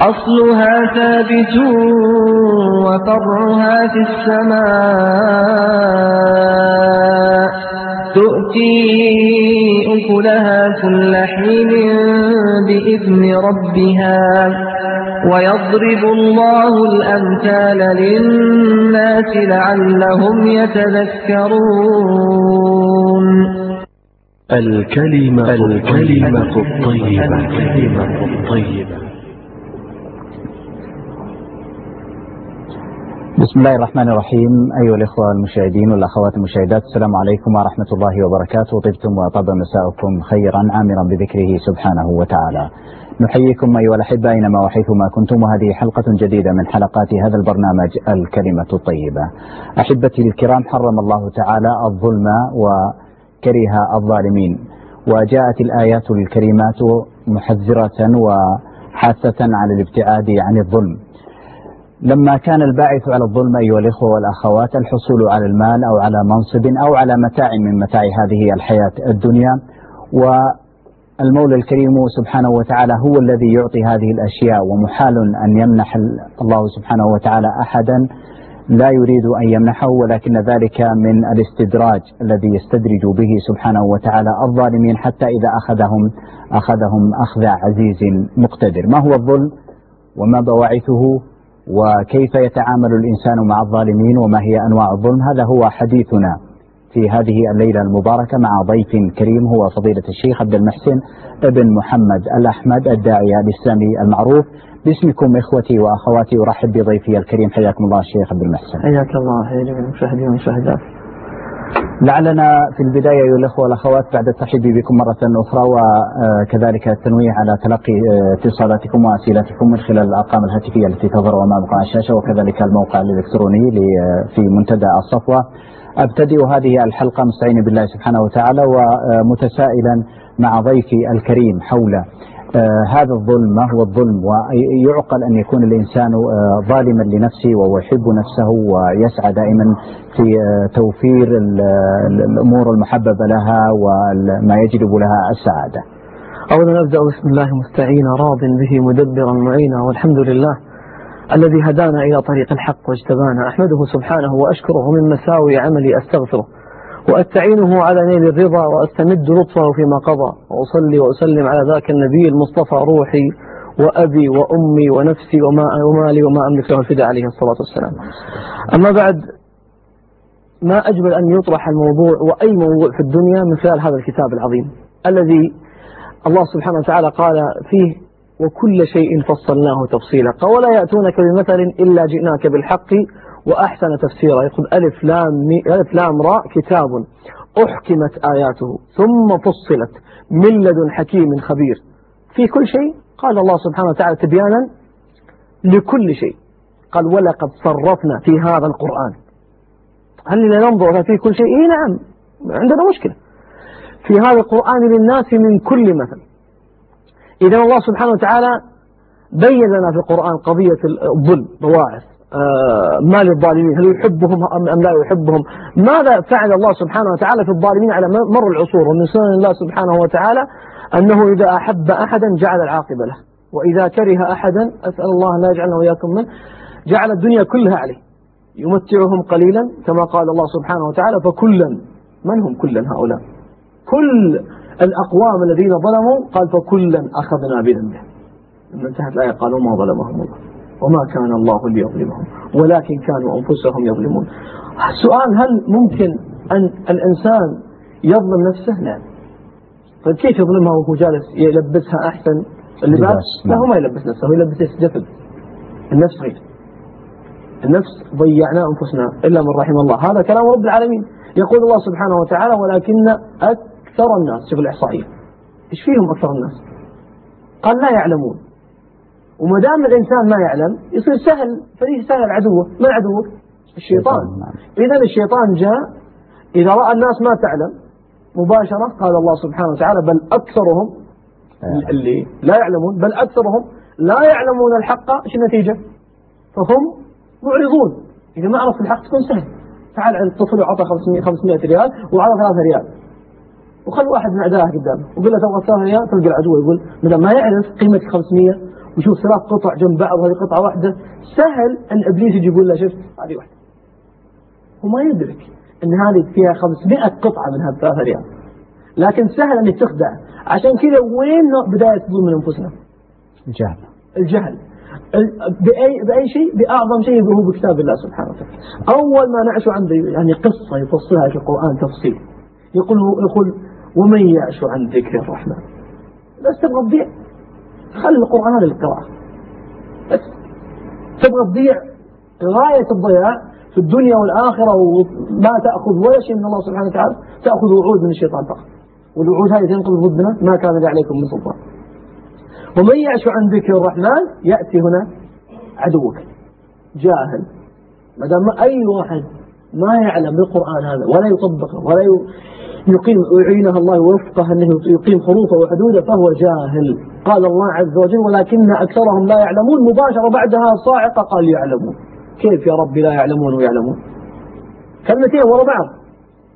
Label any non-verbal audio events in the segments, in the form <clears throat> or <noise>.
أصلها ثابت وفرعها في السماء. تؤتي أكلها كل حين بإذن ربها. ويضرب الله الأمثال للناس لعلهم يتذكرون. الكلمة الكلمة الطيبة. الكلمة الطيبة. بسم الله الرحمن الرحيم. أيها الإخوة المشاهدين والأخوات المشاهدات السلام عليكم ورحمة الله وبركاته. طبتم وطاب مساءكم خيرا عامرا بذكره سبحانه وتعالى. نحييكم أيها الأحبة أينما وحيثما كنتم وهذه حلقة جديدة من حلقات هذا البرنامج الكلمة الطيبة. أحبتي الكرام حرم الله تعالى الظلم وكره الظالمين وجاءت الآيات الكريمات محذرة وحاثة على الابتعاد عن الظلم. لما كان الباعث على الظلم أيها الإخوة والأخوات الحصول على المال أو على منصب أو على متاع من متاع هذه الحياة الدنيا. والمولى الكريم سبحانه وتعالى هو الذي يعطي هذه الأشياء ومحال أن يمنح الله سبحانه وتعالى أحدا لا يريد أن يمنحه ولكن ذلك من الاستدراج الذي يستدرج به سبحانه وتعالى الظالمين حتى إذا أخذهم أخذهم أخذ عزيز مقتدر. ما هو الظلم؟ وما بواعثه؟ وكيف يتعامل الإنسان مع الظالمين وما هي أنواع الظلم؟ هذا هو حديثنا في هذه الليلة المباركة مع ضيف كريم هو فضيلة الشيخ عبد المحسن ابن محمد الأحمد الداعية الإسلامي المعروف. باسمكم إخوتي وأخواتي أرحب بضيفي الكريم. حياكم الله الشيخ عبد المحسن. حياك الله حيا جميع المشاهدين والمشاهدات لعلنا في البداية أيها الأخوة والأخوات بعد الترحيب بكم مرة أخرى وكذلك التنويه على تلقي اتصالاتكم وأسئلتكم من خلال الأرقام الهاتفية التي تظهر أمامكم على الشاشة وكذلك الموقع الإلكتروني في منتدى الصفوة. أبتدئ هذه الحلقة مستعين بالله سبحانه وتعالى ومتسائلا مع ضيفي الكريم حول آه هذا الظلم ما هو الظلم؟ ويعقل أن يكون الإنسان آه ظالما لنفسه وهو يحب نفسه ويسعى دائما في آه توفير الأمور المحببة لها وما يجلب لها السعادة. أولا نبدأ بسم الله مستعينا راض به مدبرا معينا والحمد لله الذي هدانا إلى طريق الحق واجتبانا أحمده سبحانه وأشكره من مساوي عملي أستغفره. وأستعينه على نيل الرضا وأستمد لطفه فيما قضى وأصلي وأسلم على ذاك النبي المصطفى روحي وأبي وأمي ونفسي وما ومالي وما أملك له الفداء عليه الصلاة والسلام. أما بعد ما أجمل أن يطرح الموضوع وأي موضوع في الدنيا من خلال هذا الكتاب العظيم الذي الله سبحانه وتعالى قال فيه وكل شيء فصلناه تفصيلا ولا يأتونك بمثل إلا جئناك بالحق وأحسن تفسيرا يقول ألف لام, ألف لام راء كتاب أحكمت آياته ثم فصلت من لدن حكيم خبير. في كل شيء؟ قال الله سبحانه وتعالى تبيانا لكل شيء. قال ولقد صرفنا في هذا القرآن. هل ننظر في كل شيء؟ إيه نعم. عندنا مشكلة. في هذا القرآن للناس من كل مثل. إذا الله سبحانه وتعالى بين لنا في القرآن قضية الظلم بواعث ما للظالمين هل يحبهم أم لا يحبهم؟ ماذا فعل الله سبحانه وتعالى في الظالمين على مر العصور؟ ومن سنن الله سبحانه وتعالى أنه إذا أحب أحدا جعل العاقبة له. وإذا كره أحدا أسأل الله لا يجعلنا وإياكم من جعل الدنيا كلها عليه. يمتعهم قليلا كما قال الله سبحانه وتعالى فكلا. من هم كلا هؤلاء؟ كل الأقوام الذين ظلموا قال فكلا أخذنا بذنبه. لما انتهت الآية قالوا ما ظلمهم الله. وما كان الله ليظلمهم ولكن كانوا أنفسهم يظلمون. السؤال هل ممكن أن الإنسان يظلم نفسه؟ نعم طيب كيف يظلمها وهو جالس يلبسها أحسن؟ اللباس؟ لا هو ما يلبس نفسه هو يلبس جسد. النفس غير. النفس ضيعنا أنفسنا إلا من رحم الله. هذا كلام رب العالمين. يقول الله سبحانه وتعالى ولكن أكثر الناس. شوف الإحصائية. إيش فيهم أكثر الناس؟ قال لا يعلمون. وما دام الإنسان ما يعلم يصير سهل فليس سهل عدوه. من عدوه؟ الشيطان. إذا الشيطان جاء إذا رأى الناس ما تعلم مباشرة قال الله سبحانه وتعالى بل أكثرهم اللي لا يعلمون بل أكثرهم لا يعلمون الحق. إيش النتيجة؟ فهم معرضون. إذا ما عرف الحق تكون سهل. تعال عند الطفل وعطى 500 500 ريال وعطى 3 ريال. وخل واحد من أعدائه قدامه وقال له تبغى 3 ريال؟ تلقى العدو يقول ما ما يعرف قيمة 500 ويشوف ثلاث قطع جنب بعض وهذه قطعة واحدة. سهل أن إبليس يجي يقول له شفت هذه واحدة. هو ما يدرك أن هذه فيها 500 قطعة من هالثلاثة ريال. لكن سهل أنك تخدع عشان كذا وين بداية الظلم من أنفسنا؟ الجهل. الجهل. ال- بأي, بأي شيء؟ بأعظم شيء هو بكتاب الله سبحانه وتعالى. أول ما نعش عن ذي- يعني قصة يفصلها في القرآن تفصيل. يقول يقول ومن يعش عن ذكر الرحمن؟ بس تبغى تضيع خلي القرآن للقراءة. بس. تبغى تضيع غاية الضياع في الدنيا والآخرة وما تأخذ ولا شيء من الله سبحانه وتعالى تأخذ وعود من الشيطان فقط. والوعود هذه تنقض ضدنا ما كان لي عليكم من سلطان. ومن يعش عن ذكر الرحمن يأتي هنا عدوك. جاهل. ما دام أي واحد ما يعلم بالقرآن هذا ولا يطبقه ولا يقيم يعينه الله ويفقه أنه يقيم حروفه وحدوده فهو جاهل. قال الله عز وجل ولكن أكثرهم لا يعلمون. مباشرة بعدها صاعقة قال يعلمون. كيف يا ربي لا يعلمون ويعلمون؟ كلمتين ورا بعض.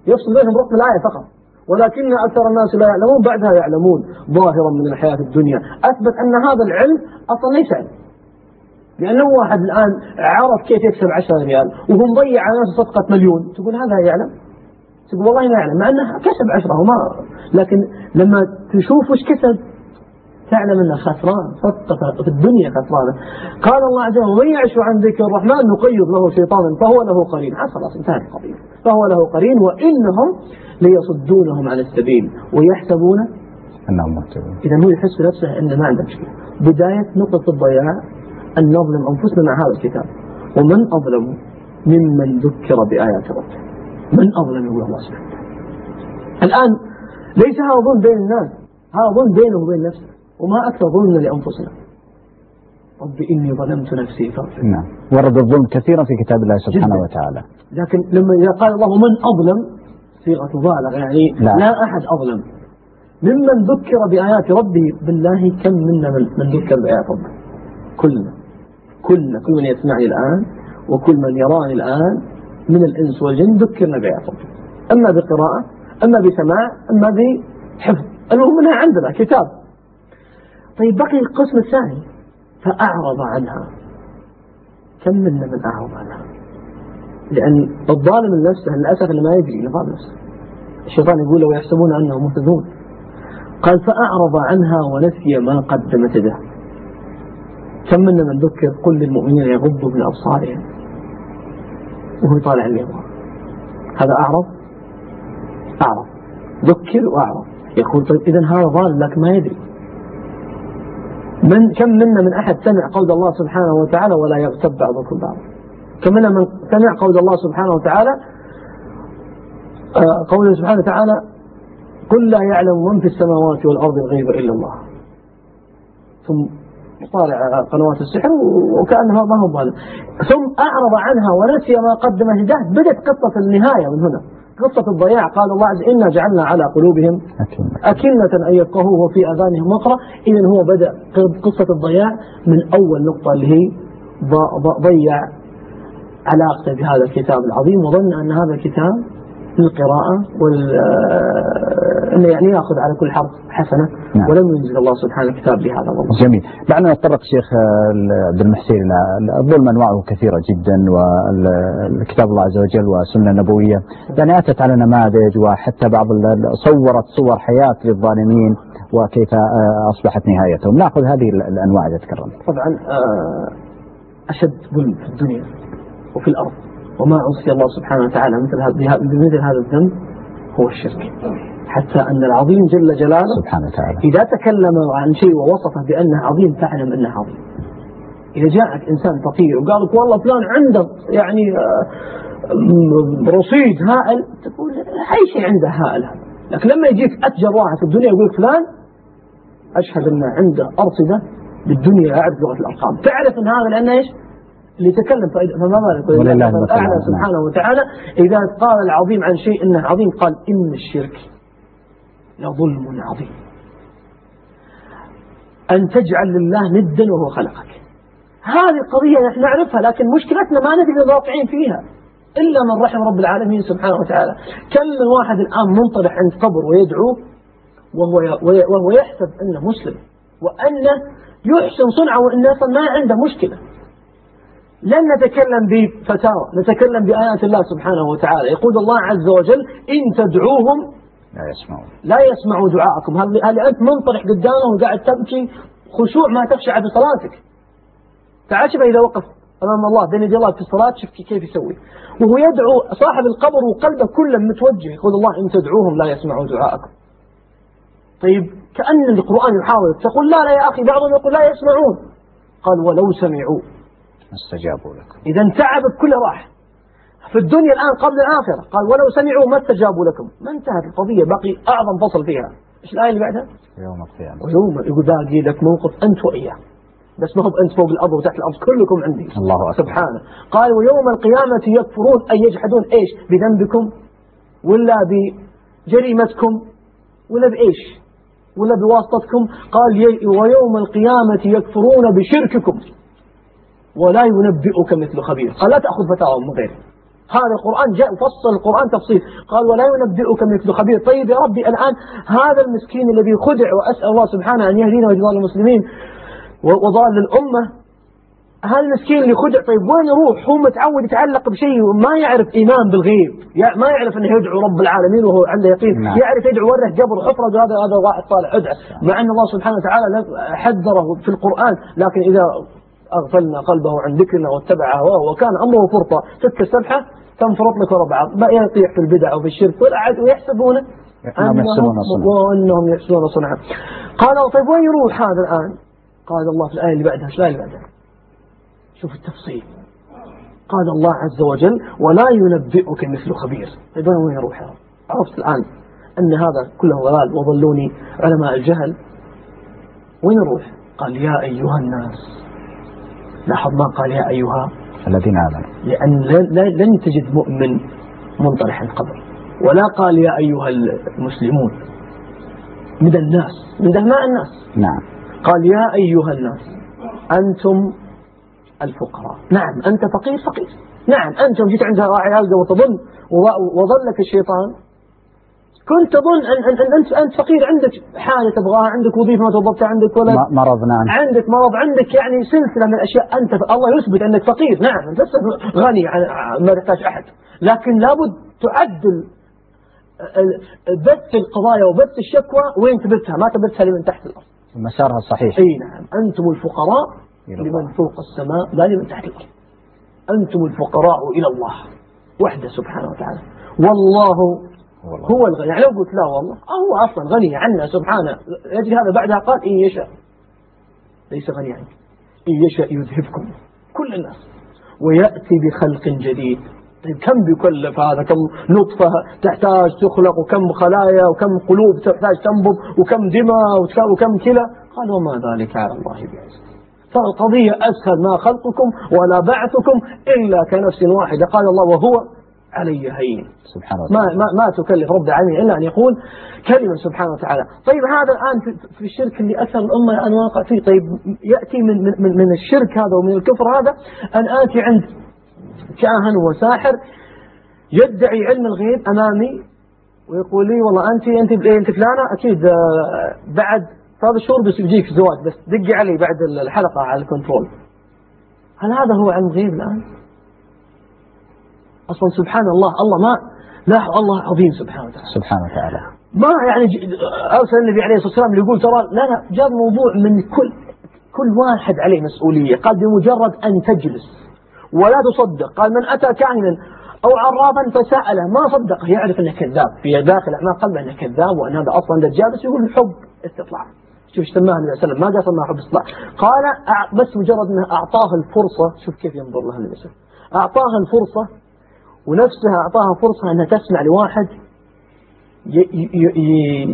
يفصل بينهم رقم الآية فقط. ولكن أكثر الناس لا يعلمون. بعدها يعلمون. ظاهرا من الحياة الدنيا. أثبت أن هذا العلم أصلا ليس علم. لأنه واحد الآن عرف كيف يكسب 10 ريال وهو مضيع على نفسه صفقة مليون. تقول هذا يعلم؟ تقول والله ما يعلم مع أنه كسب 10 وما لكن لما تشوف وش كسب تعلم إنه خسران في الدنيا خسرانة قال الله عز وجل ومن يعش عن ذكر الرحمن نقيض له شيطانا فهو له قرين. خلاص انتهت القضية فهو له قرين وإنهم ليصدونهم عن السبيل ويحسبون أنهم مهتدون إذا هو يحس بنفسه أنه ما عنده مشكلة. بداية نقطة الضياع أن نظلم أنفسنا مع هذا الكتاب. ومن أظلم ممن ذكر بآيات ربه. من أظلم يقول الله سبحانه وتعالى. الآن ليس هذا ظلم بين الناس هذا ظلم بينه وبين نفسه وما أكثر ظلمنا لأنفسنا. رب إني ظلمت نفسي فاغفر نعم. ورد الظلم كثيرا في كتاب الله سبحانه. وتعالى. لكن لما إذا قال الله من أظلم صيغة مبالغة يعني لا. لا أحد أظلم. ممن ذكر بآيات ربه بالله كم منا من, من ذكر بآيات ربه. كلنا. كلنا. كل من يسمعني الآن وكل من يراني الآن من الإنس والجن ذكرنا ربه أما بقراءة أما بسماع أما بحفظ. المهم أنها عندنا كتاب. طيب بقي القسم الثاني. فأعرض عنها. كم منا من أعرض عنها؟ لأن الظالم لنفسه للأسف اللي ما يدري انه ظالم نفسه. الشيطان يقول له ويحسبون أنهم مهتدون. قال فأعرض عنها ونسي ما قدمت يده كم منا من ذكر قل للمؤمنين يغضوا من أبصارهم. وهو يطالع اليمين هذا أعرض؟ أعرض. ذكر وأعرض. يقول طيب إذا هذا ظالم لكن ما يدري. من كم منا من أحد سمع قول الله سبحانه وتعالى ولا يغتب بعضكم بعضا. كم منا من سمع قول الله سبحانه وتعالى آه، قوله سبحانه وتعالى قل لا يعلم من في السماوات والأرض الغيب إلا الله. ثم طالع قنوات السحر وكأنها ما هو ثم أعرض عنها ونسي ما قدم يداه بدت قصة النهاية من هنا. قصة الضياع. قال الله عز إنا جعلنا على قلوبهم أكنة أن يفقهوه وفي أذانهم وقرا إذا هو بدأ قصة الضياع من أول نقطة اللي هي ضيع علاقته بهذا الكتاب العظيم. وظن أن هذا الكتاب للقراءة وال آه، إنه يعني يأخذ على كل حرف حسنة نعم. ولم ينزل الله سبحانه كتاب بهذا والله جميل. دعنا نتطرق شيخ آه، عبد المحسين إلى الظلم أنواعه كثيرة جدا والكتاب الله عز وجل والسنة النبوية. يعني أتت على نماذج وحتى بعض صورت صور حياة للظالمين وكيف آه، أصبحت نهايتهم. نأخذ هذه ال- الأنواع إذا تكرمت. طبعا آه، أشد ظلم في الدنيا وفي الأرض. وما عصي الله سبحانه وتعالى مثل هذا بمثل هذا الذنب هو الشرك. حتى أن العظيم جل جلاله سبحانه وتعالى. إذا تكلم عن شيء ووصفه بأنه عظيم فاعلم أنه عظيم. إذا جاءك إنسان فقير وقال لك والله فلان عنده يعني آه، رصيد هائل تقول أي شيء عنده هائل. لكن لما يجيك أتجر واحد في الدنيا يقول لك فلان أشهد أنه عنده أرصدة بالدنيا يعرف لغة الأرقام. تعرف أن هذا لأنه إيش؟ اللي فإذا- فما بالك؟ ولله الأعلى الأعلى. سبحانه وتعالى إذا قال العظيم عن شيء أنه عظيم قال إن الشرك لظلم عظيم. أن تجعل لله ندا وهو خلقك. هذه القضية نحن نعرفها لكن مشكلتنا ما ندري واقعين فيها. إلا من رحم رب العالمين سبحانه وتعالى. كم من واحد الآن منطرح عند قبر ويدعو وهو وهو يحسب أنه مسلم وأنه يحسن صنعه أصلا ما عنده مشكلة. لن نتكلم بفتاوى نتكلم بآيات الله سبحانه وتعالى. يقول الله عز وجل إن تدعوهم لا يسمعون. لا يسمعوا دعاءكم. هل, هل أنت منطرح قدامهم وقاعد تبكي خشوع ما تخشع بصلاتك؟ تعال شوف إذا وقف أمام الله بين يدي الله في الصلاة شوف كيف يسوي. وهو يدعو صاحب القبر وقلبه كله متوجه. يقول الله إن تدعوهم لا يسمعوا دعاءكم. طيب كأن القرآن يحاول تقول لا لا يا أخي بعضهم يقول لا يسمعون. قال ولو سمعوا. استجابوا لكم. إذا تعبك كله راح في الدنيا الآن قبل الآخرة. قال ولو سمعوا ما استجابوا لكم. ما انتهت القضية. باقي أعظم فصل فيها. إيش الآية اللي بعدها؟ يوم القيامة. ويوم يقول باقي لك موقف أنت وإياه. بس ما هو أنت فوق الأرض وتحت الأرض. كلكم عندي. الله أكبر. سبحانه. قال ويوم القيامة يكفرون أي يجحدون. إيش؟ بذنبكم؟ ولا بجريمتكم؟ ولا بإيش؟ ولا بواسطتكم؟ قال ويوم القيامة يكفرون بشرككم. ولا ينبئك مثل خبير. قال لا تأخذ فتاوى من غيره هذا القرآن جاء فصل القرآن تفصيل. قال ولا ينبئك مثل خبير. طيب يا ربي الآن هذا المسكين الذي خدع وأسأل الله سبحانه أن يهدينا ويهدي المسلمين وضال الأمة هذا المسكين اللي خدع طيب وين يروح؟ هو متعود يتعلق بشيء وما يعرف إيمان بالغيب. ما يعرف أنه يدعو رب العالمين وهو عنده يقين. نعم. يعرف يدعو وره جبر حفرة هذا هذا واحد طالع ادعى. مع أن الله سبحانه وتعالى حذره في القرآن لكن إذا أغفلنا قلبه عن ذكرنا واتبع هواه وكان أمره فرطة تلك السبحة تنفرط لك ورا بعض ما يطيح في البدع وفي الشرك والأعد ويحسبون أنهم يحسنون صنعا. قالوا طيب وين يروح هذا الآن؟ قال الله في الآية اللي بعدها الآية اللي بعدها؟ شوف التفصيل. قال الله عز وجل ولا ينبئك مثل خبير. طيب أنا وين يروح رب؟ عرفت الآن أن هذا كله ضلال وضلوني علماء الجهل. وين يروح؟ قال يا أيها الناس. لاحظ ما قال يا أيها الذين آمنوا. لأن لن- تجد مؤمن منطرح القبر. ولا قال يا أيها المسلمون من الناس من دهماء الناس. نعم. قال يا أيها الناس أنتم الفقراء. نعم أنت فقير فقير. نعم أنت جيت عند راعي هذا وتظن وظلك الشيطان. كنت تظن أن, أن, أن أنت, أنت فقير. عندك حاجة تبغاها؟ عندك وظيفة ما توظفتها عندك ولا؟ م- مرضنا عنه عندك مرض؟ عندك يعني سلسلة من الأشياء. أنت الله يثبت أنك فقير. نعم أنت لست غني ما تحتاج أحد. لكن لابد تعدل بث القضايا وبث الشكوى وين تبثها. ما تبثها لمن تحت الأرض. مسارها الصحيح. أي نعم. أنتم الفقراء. لمن فوق السماء لا لمن تحت الأرض. أنتم الفقراء إلى الله. وحده سبحانه وتعالى. والله والله. هو الغني. يعني لو قلت لا والله هو أصلا غني عنا سبحانه. يجري هذا بعدها قال إن يشاء. ليس غني عنك. إن يشاء يذهبكم كل الناس. ويأتي بخلق جديد. طيب كم بيكلف هذا كم نطفة تحتاج تخلق؟ وكم خلايا؟ وكم قلوب تحتاج تنبض؟ وكم دماء؟ وك- وكم كلى؟ قال وما ذلك على الله بعزيز. فالقضية أسهل ما خلقكم ولا بعثكم إلا كنفس واحدة. قال الله وهو علي هين. سبحانه ما, وتعالى ما, ما تكلف رب العالمين إلا أن يقول كلمة سبحانه وتعالى. طيب هذا الآن في, الشرك اللي أكثر الأمة الآن واقع فيه. طيب يأتي من, من, من, الشرك هذا ومن الكفر هذا. أن آتي عند كاهن وساحر يدعي علم الغيب أمامي ويقول لي والله أنت أنت أنت فلانة أكيد آه، بعد ثلاث شهور بس يجيك زواج بس دقي علي بعد الحلقة على الكنترول. هل هذا هو علم الغيب الآن؟ أصلا سبحان الله الله ما لا الله عظيم سبحانه وتعالى. سبحانه وتعالى. ما يعني أرسل النبي عليه الصلاة والسلام يقول ترى لا لا جاب موضوع من كل كل واحد عليه مسؤولية. قال بمجرد أن تجلس ولا تصدق. قال من أتى كاهنا أو عرافا فسأله. ما صدقه يعرف أنه كذاب. في داخل أعماق قلبه أنه كذاب وأن هذا أصلا دجال بس يقول الحب استطلاع. شوف إيش سماها النبي صلى الله عليه وسلم. ما قال سماها حب استطلاع. قال بس مجرد أنه أعطاه الفرصة. شوف كيف ينظر لها النبي صلى الله عليه وسلم. أعطاها الفرصة ونفسها أعطاها فرصة أنها تسمع لواحد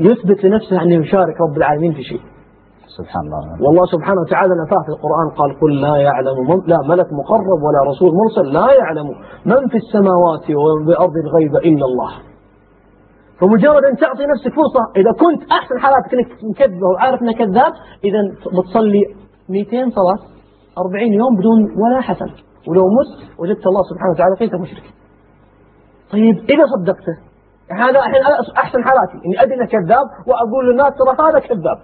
يثبت لنفسه أنه يشارك رب العالمين في شيء. سبحان الله. والله سبحانه وتعالى نفاه في القرآن قال قل لا يعلم من لا ملك مقرب ولا رسول مرسل لا يعلم من في السماوات الأرض الغيب إلا الله. فمجرد أن تعطي نفسك فرصة إذا كنت أحسن حالاتك أنك مكذب وعارف أنك كذاب إذا بتصلي 200 صلاة 40 يوم بدون ولا حسن. ولو مت وجدت الله سبحانه وتعالى فيك مشرك. طيب إذا صدقته هذا الحين أحسن حالاتي إني أدري أنه كذاب وأقول للناس ترى هذا كذاب.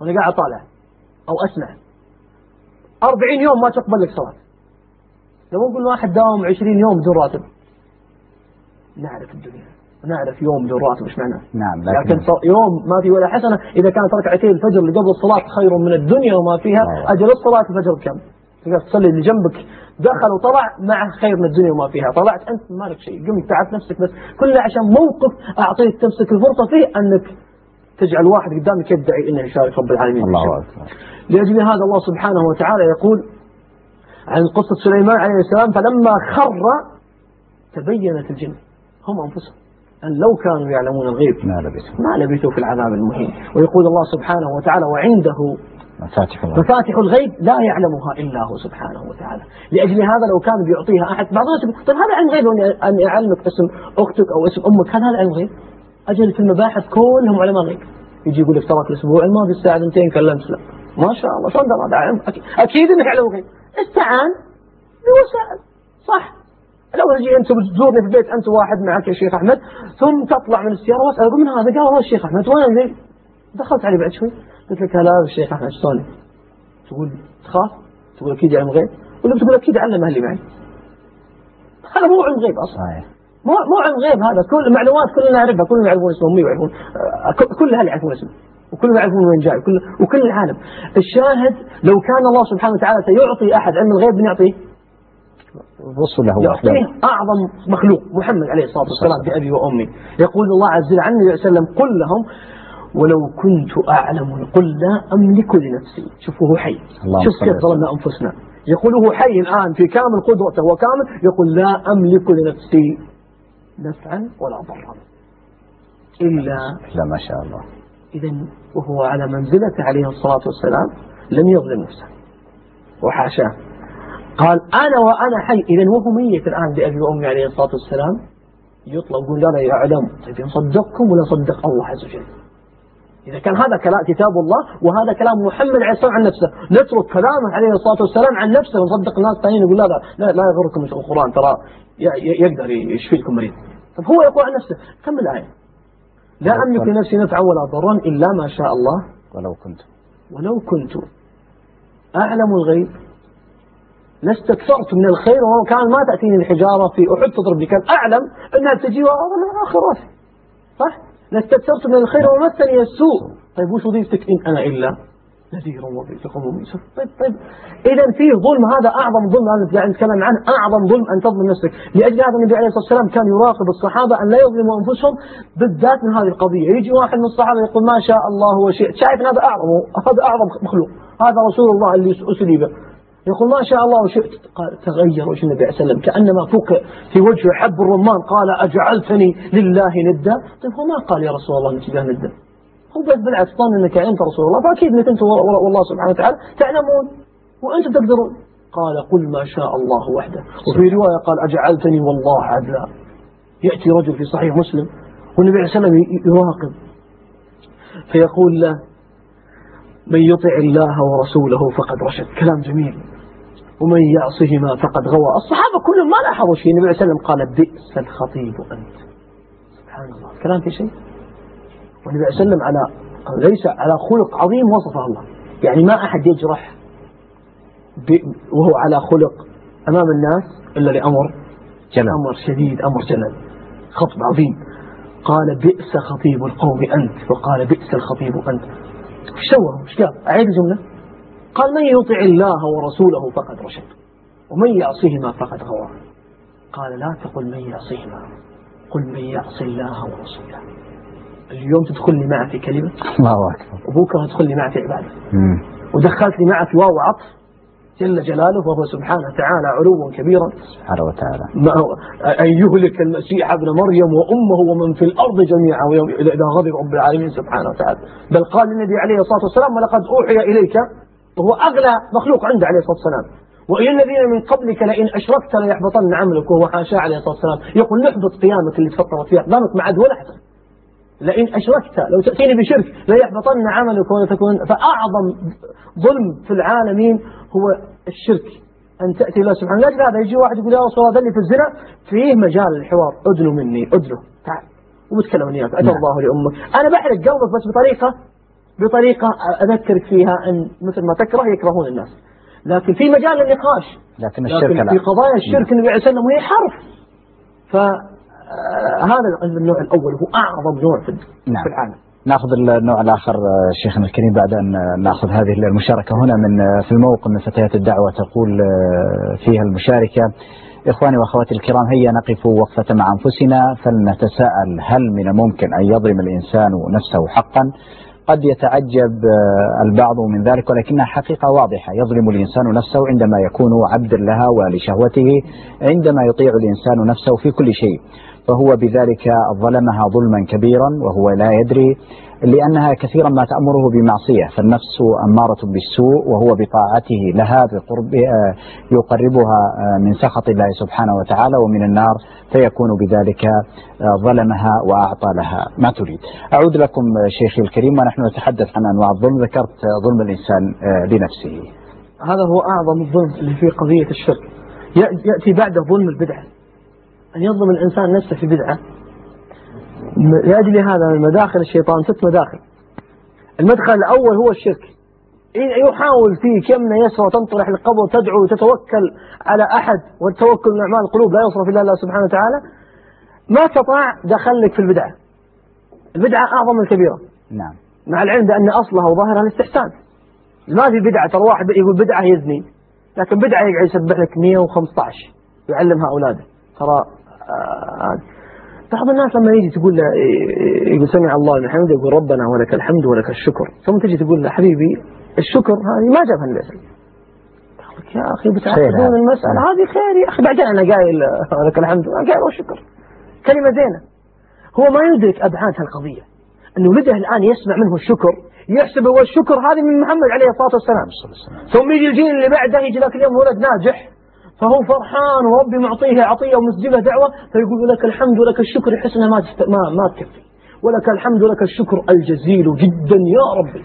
وأنا قاعد أطالع أو أسمع. أربعين يوم ما تقبل لك صلاة. لو نقول واحد داوم عشرين يوم بدون راتب. نعرف الدنيا. ونعرف يوم بدون راتب إيش معناه نعم لكن لكن يوم ما في ولا حسنة. إذا كانت ركعتي الفجر اللي قبل الصلاة خير من الدنيا وما فيها الله. أجل الصلاة الفجر بكم تقدر تصلي اللي جنبك دخل وطلع مع خير من الدنيا وما فيها. طلعت أنت ما لك شيء. قمت تعبت نفسك بس. كله عشان موقف أعطيك تمسك الفرصة فيه أنك تجعل واحد قدامك يدعي إنه يشارك رب العالمين. الله لأجل هذا الله سبحانه وتعالى يقول عن قصة سليمان عليه السلام فلما خر تبينت الجن. هم أنفسهم. أن لو كانوا يعلمون الغيب ما لبثوا. ما لبثوا في العذاب المهين. ويقول الله سبحانه وتعالى وعنده مفاتح الله مفاتح الغيب لا يعلمها إلا هو سبحانه وتعالى. لأجل هذا لو كان بيعطيها أحد بعض الناس طيب هذا علم غيب؟ أن- يعلمك اسم أختك أو اسم أمك هل هذا علم غيب؟ أجل في المباحث كلهم علماء غيب يجي يقول لك تراك الأسبوع الماضي الساعة 2 كلمت لا. ما شاء الله درى هذا علم؟ أكيد, إنك علم غيب. استعان بوسائل. صح. لو تجي أنت بتزورني في البيت أنت واحد معك يا شيخ أحمد ثم تطلع من السيارة وأسأل من هذا؟ قال والله الشيخ أحمد اللي دخلت عليه بعد شوي. قلت لك هلا الشيخ أحمد شلونك؟ تقول تخاف؟ تقول أكيد يعلم غيب؟ ولا بتقول أكيد علم أهلي معي؟ هذا مو علم غيب أصلا. صحيح. مو مو علم غيب هذا. كل المعلومات كلنا نعرفها كلنا يعرفون. اسم امي ويعرفون كل- أهلي يعرفون اسمه وكلهم يعرفون وين جاي وكل وكل العالم. الشاهد لو كان الله سبحانه وتعالى سيعطي أحد علم الغيب بنعطيه رسله يعطيه أعظم مخلوق محمد عليه الصلاة والسلام بأبي وأمي. يقول الله عز وجل عنه وسلم قل لهم ولو كنت أعلم قل لا أملك لنفسي. شوفوا هو حي شوف كيف. ظلمنا أنفسنا. يقول هو حي الآن في كامل قدرته وكامل يقول لا أملك لنفسي نفعا ولا ضرا. إلا لا ما شاء الله. إذا وهو على منزلته عليه الصلاة والسلام لم يظلم نفسه. وحاشاه قال أنا وأنا حي. إذا وهو ميت الآن بأبي وأمي عليه الصلاة والسلام. يطلب يقول لا لا يعلم. طيب نصدقكم ولا صدق الله عز وجل؟ إذا كان هذا كلام كتاب الله وهذا كلام محمد عليه الصلاة عن نفسه. نترك كلامه عليه الصلاة والسلام عن نفسه ونصدق الناس الثانيين يقول لا لا لا, يغركم القرآن ترى يقدر يشفي لكم مريض. طيب هو يقول عن نفسه كم الآية؟ لا أملك لنفسي نفعا ولا ضرا إلا ما شاء الله. ولو كنت. ولو كنت. أعلم الغيب. لاستكثرت من الخير وهو كان ما تأتيني الحجارة في أحد تضرب كان أعلم أنها تجي وأنا آخر رأسي. صح؟ لاستكثرت من الخير ومسني السوء. طيب وش وظيفتك؟ إن أنا إلا نذير وظيفتكم وميسر طيب طيب. إذا فيه ظلم هذا أعظم ظلم هذا قاعد نتكلم عنه أعظم ظلم أن تظلم نفسك. لأجل هذا النبي عليه الصلاة والسلام كان يراقب الصحابة أن لا يظلموا أنفسهم بالذات من هذه القضية. يجي واحد من الصحابة يقول ما شاء الله وشئت. شايف هذا أعظم هذا أعظم مخلوق. هذا رسول الله اللي أسلي به. يقول ما شاء الله وشئت قال تغير وجه النبي عليه والسلام كأنما فوق في وجهه حب الرمان قال أجعلتني لله ندا. طيب هو ما قال يا رسول الله له ندا؟ هو بس بالعكس ظن أنك أنت رسول الله فأكيد أنك أنت و- والله سبحانه وتعالى تعلمون وأنتم تقدرون. قال قل ما شاء الله وحده. وفي رواية قال أجعلتني والله عدلا. يأتي رجل في صحيح مسلم والنبي عليه ي- يراقب فيقول له من يطع الله ورسوله فقد رشد. كلام جميل. ومن يعصهما فقد غوى. الصحابة كلهم ما لاحظوا شيء. النبي عليه الصلاة والسلام قال بئس الخطيب أنت. سبحان الله. كلام في شيء؟ والنبي عليه الصلاة والسلام على ليس على خلق عظيم وصفه الله. يعني ما أحد يجرح وهو على خلق أمام الناس إلا لأمر جلال. أمر شديد أمر جلل خطب عظيم. قال بئس خطيب القوم أنت. وقال بئس الخطيب أنت. إيش سوى؟ إيش قال أعيد الجملة. قال من يطع الله ورسوله فقد رشد. ومن يعصهما فقد غوى. قال لا تقل من يعصهما. قل من يعصي الله ورسوله. اليوم تدخل لي معه في كلمة؟ الله أكبر. وبكرة تدخل لي معه في عبادة. ودخلت لي معه في واو عطف جل جلاله وهو سبحانه وتعالى علوا كبيرا. سبحانه وتعالى. أن يهلك المسيح ابن مريم وأمه ومن في الأرض جميعا ويوم إذا غضب رب العالمين سبحانه وتعالى. بل قال النبي عليه الصلاة والسلام ولقد أوحي إليك وهو أغلى مخلوق عنده عليه الصلاة والسلام. وإن الذين من قبلك لئن أشركت ليحبطن عملك وهو حاشا عليه الصلاة والسلام. يقول نحبط قيامك اللي تفطرت فيها. قيامك ما عاد ولا حسن لئن أشركت لو تأتيني بشرك ليحبطن عملك ولا تكون. فأعظم ظلم في العالمين هو الشرك. أن تأتي الله سبحانه. لا هذا يجي واحد يقول يا رسول الله ذلي في الزنا. فيه مجال للحوار. أدنو مني أدنو تعال. وبتكلم وياك أتى نعم. الله لأمك. أنا بحرق قلبك بس بطريقة بطريقة أذكرك فيها أن مثل ما تكره يكرهون الناس. لكن في مجال النقاش لكن الشرك لكن في قضايا الشرك النبي عليه والسلام هي حرف. فهذا النوع الأول هو أعظم نوع في نعم. العالم. ناخذ النوع الآخر آه، شيخنا الكريم بعد أن نأخذ هذه المشاركة هنا من آه، في الموقع من فتيات الدعوة تقول آه، فيها المشاركة. إخواني وأخواتي الكرام هيا نقف وقفة مع أنفسنا فلنتساءل هل من الممكن أن يظلم الإنسان نفسه حقا؟ قد يتعجب آه، البعض من ذلك ولكنها حقيقة واضحة. يظلم الإنسان نفسه عندما يكون عبدا لها ولشهوته عندما يطيع الإنسان نفسه في كل شيء. فهو بذلك ظلمها ظلما كبيرا وهو لا يدري لأنها كثيرا ما تأمره بمعصية فالنفس أمارة بالسوء وهو بطاعته لها بقرب آه، يقربها آه، من سخط الله سبحانه وتعالى ومن النار فيكون بذلك آه، ظلمها وأعطى لها. ما تريد. أعود لكم شيخي الكريم ونحن نتحدث عن أنواع الظلم. ذكرت ظلم الإنسان لنفسه. هذا هو أعظم الظلم في قضية الشرك. يأ- يأتي بعده ظلم البدعة. أن يظلم الإنسان نفسه في بدعة. لأجل هذا من مداخل الشيطان ست مداخل. المدخل الأول هو الشرك. يحاول فيك يمنى يسرى تنطرح القبر تدعو وتتوكل على أحد والتوكل من أعمال القلوب لا يصرف إلا الله سبحانه وتعالى ما استطاع دخلك في البدعة. البدعة أعظم من الكبيرة نعم. مع العلم بأن أصلها وظاهرها الاستحسان. ما في بدعة ترى واحد يقول بدعة يزني لكن بدعة يقعد يسبح لك 115 يعلمها أولاده. ترى بعض الناس لما يجي تقول له يقول سمع الله لمن حمده يقول ربنا ولك الحمد ولك الشكر. ثم تجي تقول له حبيبي الشكر هذه ما جابها النبي. لك يا خير بتعقدون هذا. المسألة. نعم. هذه خير يا أخي. بعدين أنا قايل لك الحمد. أنا قايل والشكر كلمة زينة. هو ما يدرك أبعاد هالقضية أنه ولده الآن يسمع منه الشكر يحسب هو الشكر هذه من محمد عليه الصلاة والسلام. ثم يجي الجيل اللي بعده يجي ذاك اليوم ولد ناجح. فهو فرحان وربي معطيه عطية ومسجله دعوة فيقول لك الحمد ولك الشكر انها ما. ما ما تكفي. ولك الحمد ولك الشكر الجزيل جدا يا ربي.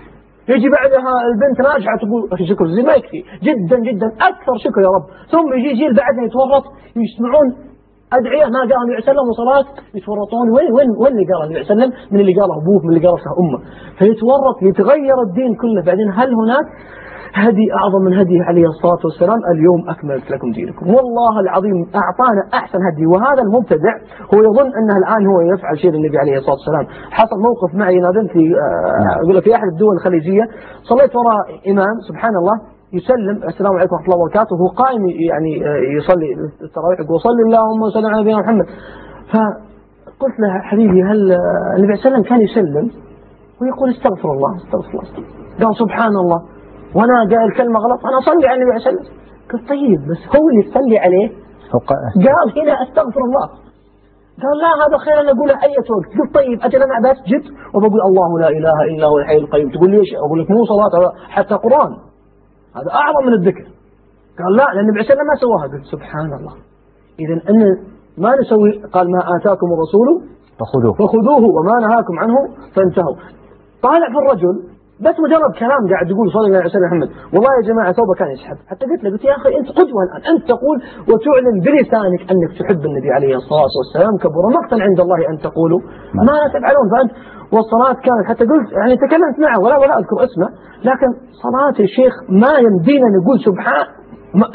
يجي بعدها البنت ناجحة تقول أخي شكر زي ما يكفي. جدا جدا أكثر شكر يا رب. ثم يجي جيل بعدها يتورط يسمعون أدعية ما قالها النبي عليه الصلاة وصلاة يتورطون. وين وين وين اللي قالها النبي عليه وسلم من اللي قاله أبوه من اللي قاله أمه. فيتورط يتغير الدين كله. بعدين هل هناك هدي أعظم من هدي عليه الصلاة والسلام اليوم أكملت لكم دينكم. والله العظيم أعطانا أحسن هدي وهذا المبتدع هو يظن أنه الآن هو يفعل شيء للنبي عليه الصلاة والسلام. حصل موقف معي نادمت لي آه، أقول لك في أحد الدول الخليجية صليت وراء إمام سبحان الله يسلم السلام عليكم ورحمة الله وبركاته وهو قائم يعني آه، يصلي التراويح يقول صل اللهم وسلم على نبينا محمد. فقلت له حبيبي هل آه، النبي صلى الله عليه وسلم كان يسلم؟ ويقول استغفر الله استغفر الله. قال سبحان الله. وأنا قايل كلمة غلط أنا أصلي على النبي عليه والسلام. قلت طيب بس هو اللي تصلي عليه. قال هنا أستغفر الله. قال لا هذا خير أنا اقوله أي وقت. قلت طيب أجل أنا بسجد وبقول الله لا إله إلا هو الحي القيوم. تقول لي إيش؟ أقول لك مو صلاة حتى قرآن. هذا أعظم من الذكر. قال لا لأن النبي عليه والسلام ما سواها قلت سبحان الله. اذا أن ما نسوي قال ما آتاكم الرسول فخذوه. فخذوه وما نهاكم عنه فانتهوا. طالع في الرجل بس مجرد كلام قاعد يقول صلى الله عليه وسلم محمد والله يا جماعة ثوبه كان يسحب. حتى قلت له قلت يا أخي أنت قدوة الآن أنت تقول وتعلن بلسانك أنك تحب النبي عليه الصلاة والسلام كبر مقتا عند الله أن تقولوا ما لا تفعلون. فأنت والصلاة كانت حتى قلت يعني تكلمت معه ولا ولا أذكر اسمه لكن صلاة الشيخ ما يمدينا نقول سبحان ما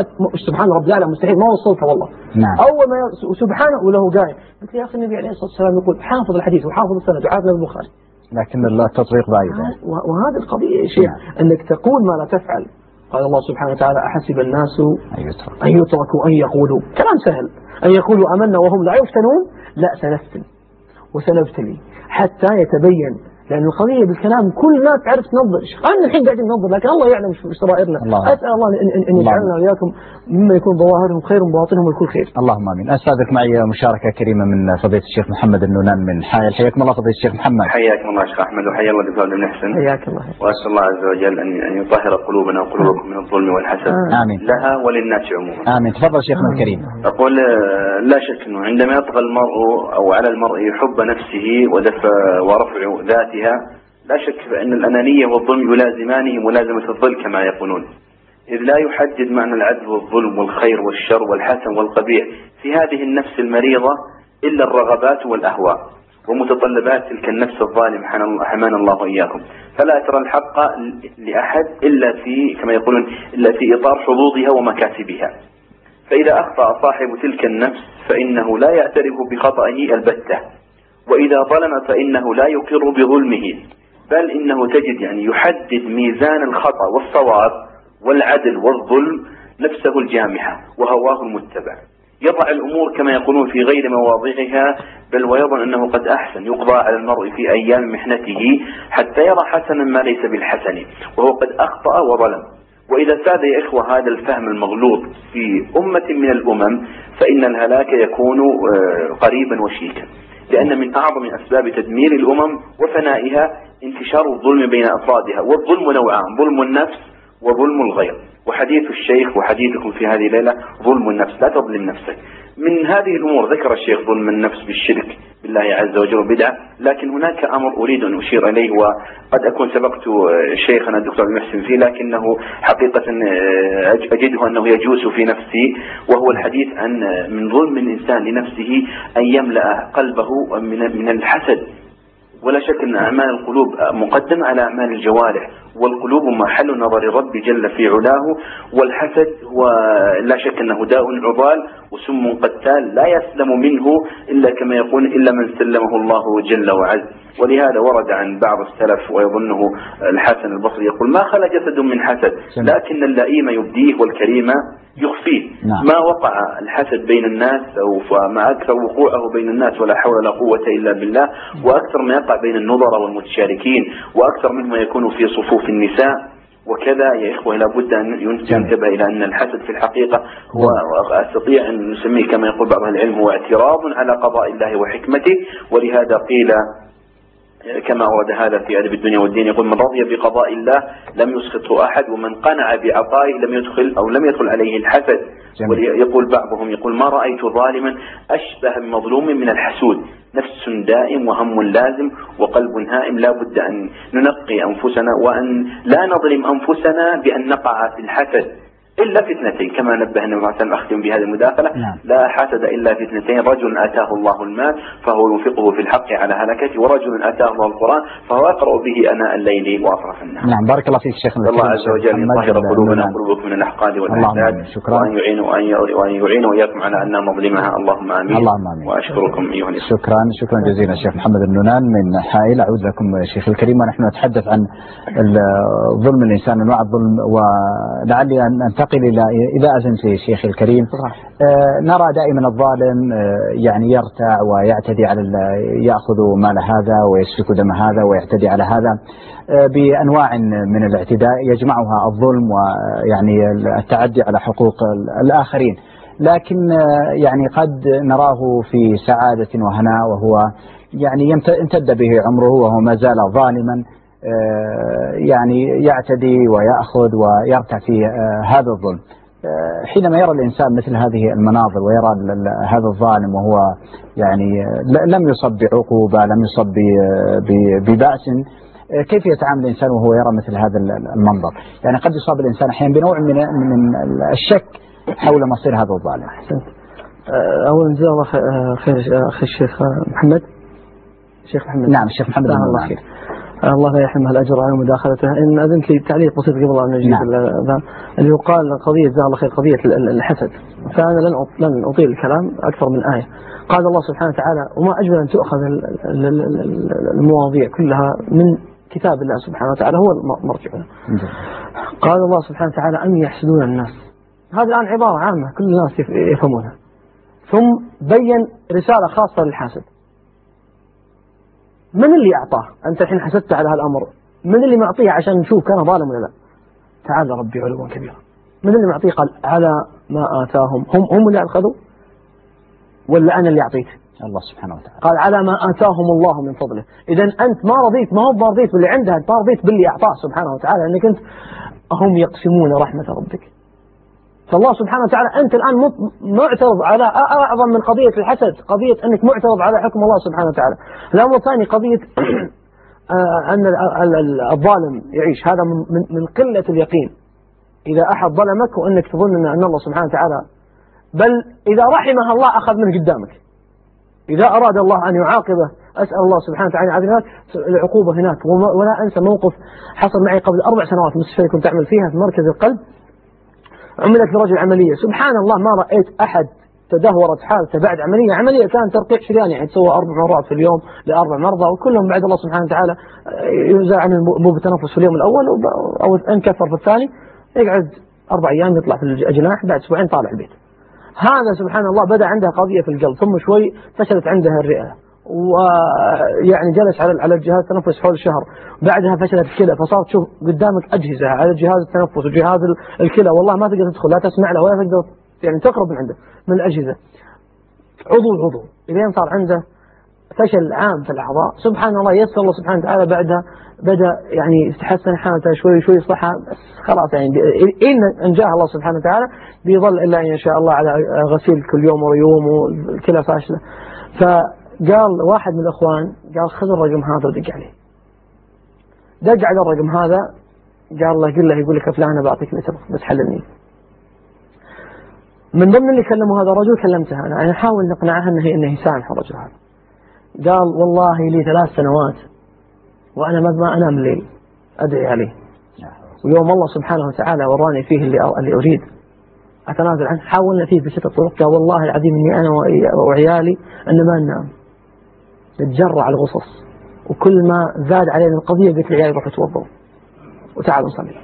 سبحان ربي الاعلى مستحيل ما وصلتها والله. نعم. أول ما سبحانه وله قايم. قلت يا أخي النبي عليه الصلاة والسلام يقول حافظ الحديث وحافظ السند وحافظ البخاري. لكن التطبيق بعيد. و- وهذه القضية يا شيخ أنك تقول ما لا تفعل. قال الله سبحانه وتعالى أحسب الناس أن يتركوا أن يقولوا. كلام سهل. أن يقولوا أمنا وهم لا يفتنون؟ لا سنفتن. وسنبتلي. حتى يتبين لأن القضية بالكلام كل الناس تعرف تنظر أنا الحين قاعدين ننظر لكن الله يعلم في سرائرنا الله. أسأل الله أن, أن, أن. يجعلنا وإياكم مما يكون ظواهرهم خير وباطنهم الكل خير. اللهم آمين. أستاذك معي مشاركة كريمة من فضيلة الشيخ محمد النونان من حائل حياكم الله فضيلة الشيخ محمد. حياكم الله شيخ أحمد وحيا الله دكتور بن محسن حياك الله. وأسأل الله عز وجل ان أن يطهر قلوبنا وقلوبكم من الظلم والحسد. آمين. لها وللناس عموما. آمين. تفضل شيخنا الكريم. أقول آه، لا شك إنه عندما يطغى المرء أو على المرء حب نفسه ودفع ورفع ذاتها لا شك فان الأنانية والظلم يلازمانه ملازمه الظل كما يقولون. إذ لا يحدد معنى العدل والظلم والخير والشر والحسن والقبيح في هذه النفس المريضة إلا الرغبات والأهواء ومتطلبات تلك النفس الظالم حمانا الله وإياكم. فلا ترى الحق لأحد إلا في كما يقولون إلا في إطار حظوظها ومكاسبها. فإذا أخطأ صاحب تلك النفس فإنه لا يعترف بخطأه البتة. وإذا ظلم فإنه لا يقر بظلمه. بل إنه تجد يعني يحدد ميزان الخطأ والصواب والعدل والظلم نفسه الجامحة وهواه المتبع. يضع الأمور كما يقولون في غير مواضعها بل ويظن أنه قد أحسن يقضى على المرء في أيام محنته حتى يرى حسنا ما ليس بالحسن وهو قد أخطأ وظلم. وإذا ساد يا إخوة هذا الفهم المغلوط في أمة من الأمم فإن الهلاك يكون آه، قريبا وشيكا. لأن من أعظم أسباب تدمير الأمم وفنائها انتشار الظلم بين أفرادها والظلم نوعان ظلم النفس وظلم الغير. وحديث الشيخ وحديثكم في هذه الليلة ظلم النفس لا تظلم نفسك. من هذه الأمور ذكر الشيخ ظلم النفس بالشرك. بالله عز وجل وبدعة لكن هناك أمر أريد أن أشير إليه وقد أكون سبقت شيخنا الدكتور المحسن فيه لكنه حقيقة أجده أنه يجوز في نفسي وهو الحديث عن من ظلم الإنسان لنفسه أن يملأ قلبه من الحسد. ولا شك أن أعمال القلوب مقدمة على أعمال الجوارح. والقلوب محل نظر الرب جل في علاه والحسد هو لا شك أنه داء عضال وسم قتال لا يسلم منه إلا كما يقول إلا من سلمه الله جل وعز. ولهذا ورد عن بعض السلف ويظنه الحسن البصري يقول ما خلى جسد من حسد لكن اللئيم يبديه والكريم يخفيه. نعم. ما وقع الحسد بين الناس أو ما أكثر وقوعه بين الناس ولا حول ولا قوة إلا بالله وأكثر ما يقع بين النظر والمتشاركين وأكثر مما يكون في صفوف النساء وكذا يا إخوة لابد أن ينتبه إلى أن الحسد في الحقيقة هو أستطيع أن نسميه كما يقول بعض العلم هو اعتراض على قضاء الله وحكمته ولهذا قيل كما ورد هذا في أدب الدنيا والدين يقول من رضي بقضاء الله لم يسخطه أحد ومن قنع بعطائه لم يدخل أو لم يدخل عليه الحسد. يقول بعضهم يقول ما رأيت ظالما أشبه بمظلوم من الحسود. نفس دائم وهم لازم وقلب هائم لا بد أن ننقي أنفسنا وأن لا نظلم أنفسنا بأن نقع في الحسد. إلا في اثنتين كما نبه النبي صلى الله عليه وسلم أختم بهذه المداخلة. نعم. لا حسد إلا في اثنتين رجل آتاه الله المال فهو ينفقه في الحق على هلكته ورجل آتاه الله القرآن فهو يقرأ به أناء الليل وأطراف النهار. نعم بارك الله فيك شيخ الله عز وجل يطهر قلوبنا وقلوبكم من الأحقاد والأحساد شكرا. وأن يعين وأن يعين وإياكم على أن نظلمها. اللهم آمين. اللهم آمين. وأشكركم أيها الإخوة. شكرا شكرا جزيلا الشيخ محمد النونان من حائل. أعود لكم شيخ الكريم. ونحن نتحدث عن ظلم الإنسان أنواع الظلم ولعلي أن أنتقل إلى إذا أذنت شيخي الكريم. آه نرى دائما الظالم آه يعني يرتع ويعتدي على يأخذ مال هذا ويسفك دم هذا ويعتدي على هذا آه بأنواع من الاعتداء يجمعها الظلم ويعني التعدي على حقوق الآخرين. لكن آه، يعني قد نراه في سعادة وهناء وهو يعني امتد به عمره وهو ما زال ظالما. يعني يعتدي ويأخذ ويرتع في آه، هذا الظلم. حينما يرى الإنسان مثل هذه المناظر ويرى هذا الظالم وهو يعني لم يصب بعقوبة لم يصب ببأس كيف يتعامل الإنسان وهو يرى مثل هذا المنظر؟ يعني قد يصاب الإنسان أحيانا بنوع من من الشك حول مصير هذا الظالم. أولا جزاه الله خير أخي الشيخ محمد. الشيخ محمد. نعم الشيخ محمد الله خير. الله لا يحرمها الأجر على مداخلته إن أذنت لي تعليق بسيط قبل أن نجيب نعم. اللي يقال قضية جزاه الله خير قضية الحسد. فأنا لن لن أطيل الكلام أكثر من آية. قال الله سبحانه وتعالى وما أجمل أن تؤخذ المواضيع كلها من كتاب الله سبحانه وتعالى. هو مرجعنا قال الله سبحانه وتعالى أن يحسدون الناس. هذه الآن عبارة عامة كل الناس يفهمونها. ثم بين رسالة خاصة للحاسد. من اللي أعطاه؟ أنت الحين حسدت على هالأمر. من اللي معطيه عشان نشوف كان ظالم ولا لا؟ تعالى ربي علوا كبيرا من اللي معطيه قال على ما آتاهم. هم هم اللي أخذوا؟ ولا أنا اللي أعطيت؟ الله سبحانه وتعالى. قال على ما آتاهم الله من فضله. إذا أنت ما رضيت ما هو ما رضيت باللي عندها ما رضيت باللي أعطاه سبحانه وتعالى أنك أنت هم يقسمون رحمة ربك. فالله سبحانه وتعالى أنت الآن معترض على أعظم من قضية الحسد قضية أنك معترض على حكم الله سبحانه وتعالى. الأمر الثاني قضية <clears throat> آه، أن الظالم يعيش. هذا من قلة اليقين. إذا أحد ظلمك وأنك تظن أن الله سبحانه وتعالى بل إذا رحمها الله أخذ منه قدامك. إذا أراد الله أن يعاقبه أسأل الله سبحانه وتعالى هناك العقوبة هناك. ولا أنسى موقف حصل معي قبل أربع سنوات مستشفى كنت أعمل فيها في مركز القلب. عملت لرجل عملية. سبحان الله ما رأيت أحد تدهورت حالته بعد عملية. عملية كانت ترقيع شريان يعني تسوى أربع مرات في اليوم لأربع مرضى وكلهم بعد الله سبحانه وتعالى يوزع عن مو بالتنفس في اليوم الأول أو انكفر في الثاني يقعد أربع أيام يطلع في الجناح بعد أسبوعين طالع البيت. هذا سبحان الله بدأ عنده قضية في القلب ثم شوي فشلت عنده الرئة. ويعني جلس على على الجهاز التنفس حول شهر. بعدها فشلت الكلى فصارت تشوف قدامك أجهزة على جهاز التنفس وجهاز الكلى. والله ما تقدر تدخل لا تسمع له ولا تقدر يعني تقرب من عنده من الأجهزة. عضو عضو إلين صار عنده فشل عام في الأعضاء سبحان الله يسر الله سبحانه وتعالى بعدها بدأ يعني يتحسن حالته شوي شوي يصلحها بس خلاص يعني إن أنجاه الله سبحانه وتعالى بيظل إلا إن شاء الله على غسيل كل يوم وريوم والكلى فاشلة. فقال واحد من الأخوان قال خذ الرقم هذا ودق عليه. دق على الرقم هذا قال له قل له يقول لك فلان بعطيك نسبة بس حللني. من ضمن اللي كلموا هذا الرجل كلمته أنا أنا أحاول نقنعها أنه أنه يسامح الرجل هذا. قال والله لي ثلاث سنوات وأنا ما أنام الليل أدعي عليه. ويوم الله سبحانه وتعالى وراني فيه اللي, اللي أريد. أتنازل عنه. حاولنا فيه بستة طرق. قال والله العظيم إني أنا وعيالي أن ما ننام. نتجرع الغصص. وكل ما زاد علينا القضية قلت لعيالي روحوا توضوا وتعالوا نصلي.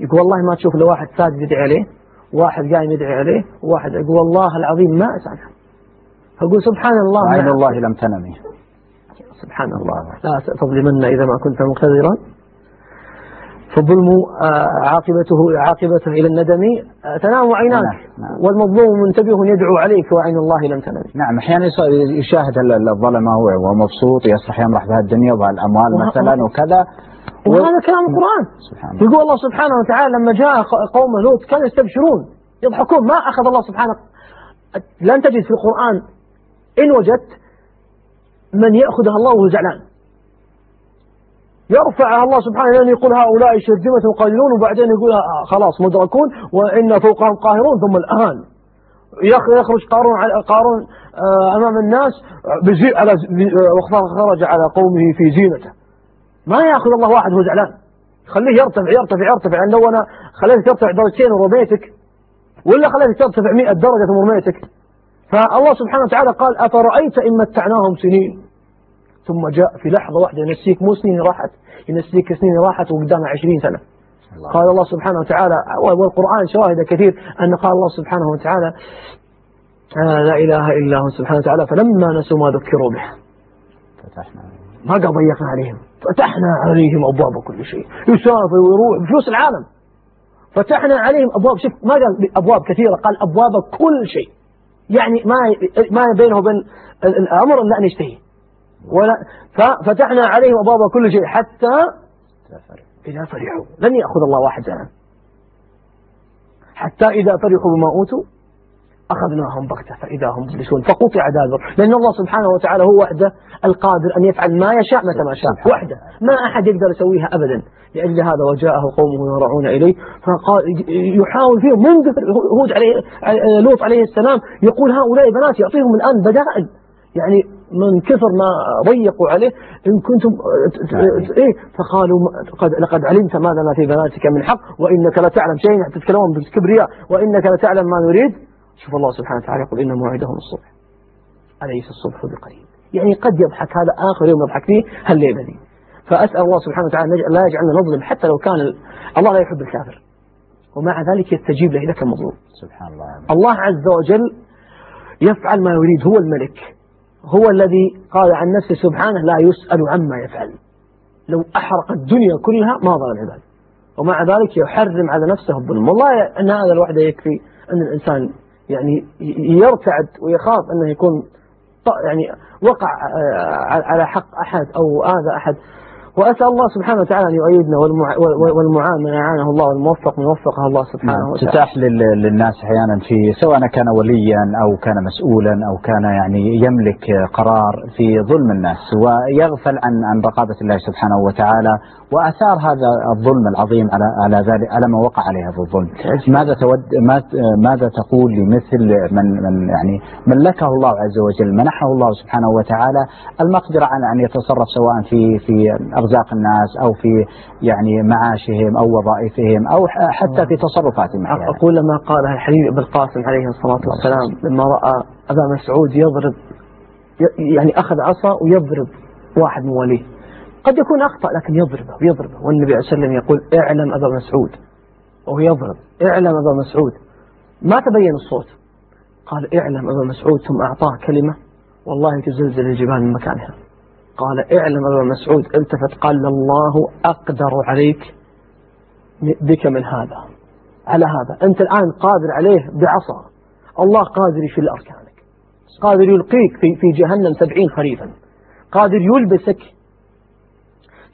يقول والله ما تشوف لو واحد ساجد يدعي عليه واحد قايم يدعي عليه وواحد يقول والله العظيم ما أسامحه فأقول سبحان الله عين الله لم تنمي. سبحان الله. لا تظلمن إذا ما كنت مقتدرا. فالظلم آه، عاقبته عاقبته إلى الندم آه، تنام عيناك. نعم. نعم. والمظلوم منتبه يدعو عليك وعين الله لم تنم. نعم أحيانا يشاهد الظلمة وهو مبسوط يصلح يمرح بها الدنيا وبهالأموال مثلا وكذا. وهذا كلام القرآن سبحانه يقول الله سبحانه وتعالى لما جاء قوم لوط كانوا يستبشرون يضحكون. ما أخذ الله سبحانه لن تجد في القرآن إن وجدت من يأخذها الله وهو زعلان. يرفعها الله سبحانه يعني يقول هؤلاء شرذمة قليلون وبعدين يقول آه، خلاص مدركون وإن فوقهم قاهرون ثم الآن يخرج قارون على قارون آه، أمام الناس بزي على خرج على قومه في زينته. ما يأخذ الله واحد وهو زعلان خليه يرتفع يرتفع يرتفع. يعني لو أنا خليتك ترتفع درجتين ورميتك. ولا خليتك ترتفع 100 درجة ورميتك فالله سبحانه وتعالى قال أفرأيت إن متعناهم سنين؟ ثم جاء في لحظة واحدة ينسيك مو سنين راحت ينسيك سنين راحت وقدامها 20 سنة. الله. قال الله سبحانه وتعالى والقرآن شواهد كثير أن قال الله سبحانه وتعالى آه لا إله إلا هو سبحانه وتعالى فلما نسوا ما ذكروا به. فتحنا. ما قال ضيقنا عليهم فتحنا عليهم أبواب كل شيء. يسافر ويروح بفلوس العالم. فتحنا عليهم أبواب شوف ما قال أبواب كثيرة قال أبواب كل شيء. يعني ما ما بينه وبين الأمر إلا أن يشتهي. ولا ففتحنا عليهم أبواب كل شيء حتى إذا فرحوا. لن يأخذ الله واحد زمان حتى إذا فرحوا بما أوتوا أخذناهم بغتة فإذا هم مبلسون فقطع دابر لأن الله سبحانه وتعالى هو وحده القادر أن يفعل ما يشاء متى ما شاء. وحده. ما أحد يقدر يسويها أبدا. لأجل هذا وجاءه قومه يرعون إليه. فقال يحاول فيهم. منذ هود عليه لوط عليه السلام يقول هؤلاء بنات يعطيهم الآن بدائل. يعني من كثر ما ضيقوا عليه إن كنتم إيه فقالوا قد لقد علمت ماذا ما في بناتك من حق وإنك لتعلم شيء تتكلمون بالكبرياء وإنك لتعلم ما نريد. شوف الله سبحانه وتعالى يقول إن موعدهم الصبح. أليس الصبح بقريب؟ يعني قد يضحك هذا آخر يوم يضحك فيه هالليلة دي. فأسأل الله سبحانه وتعالى لا يجعلنا نظلم حتى لو كان الله لا يحب الكافر. ومع ذلك يستجيب له إذا كان مظلوم سبحان الله. الله عز وجل يفعل ما يريد هو الملك. هو الذي قال عن نفسه سبحانه لا يسأل عما يفعل. لو أحرق الدنيا كلها ما ضل العباد. ومع ذلك يحرم على نفسه الظلم. والله أن هذا الوحده يكفي أن الإنسان يعني يرتعد ويخاف أنه يكون يعني وقع آه، على حق أحد أو آذى أحد. وأسأل الله سبحانه وتعالى أن يؤيدنا والمع... وال- والمعان من أعانه الله والموفق من وفقه الله سبحانه نعم. وتعالى تتاح لل- للناس أحيانا في سواء كان وليا أو كان مسؤولا أو كان يعني يملك قرار في ظلم الناس ويغفل عن عن رقابة الله سبحانه وتعالى وأثار هذا الظلم العظيم على على ذلك على من وقع عليه هذا الظلم. ماذا تود ما- ماذا تقول لمثل من من يعني ملكه الله عز وجل منحه الله سبحانه وتعالى المقدرة على أن يتصرف سواء في في أرزاق الناس أو في يعني معاشهم أو وظائفهم أو ح- حتى في تصرفاتهم. أقول لما قالها الحبيب أبو القاسم عليه الصلاة والسلام لما رأى أبا مسعود يضرب يعني أخذ عصا ويضرب واحد من وليه. قد يكون أخطأ لكن يضربه ويضربه والنبي عليه والسلام يقول اعلم أبا مسعود وهو يضرب. اعلم أبا مسعود. ما تبين الصوت. قال اعلم أبا مسعود ثم أعطاه كلمة والله تزلزل الجبال من مكانها. قال اعلم أبا مسعود التفت قال الله أقدر عليك بك من هذا على هذا. أنت الآن قادر عليه بعصا. الله قادر يشيل أركانك قادر يلقيك في, في جهنم سبعين خريفا قادر يلبسك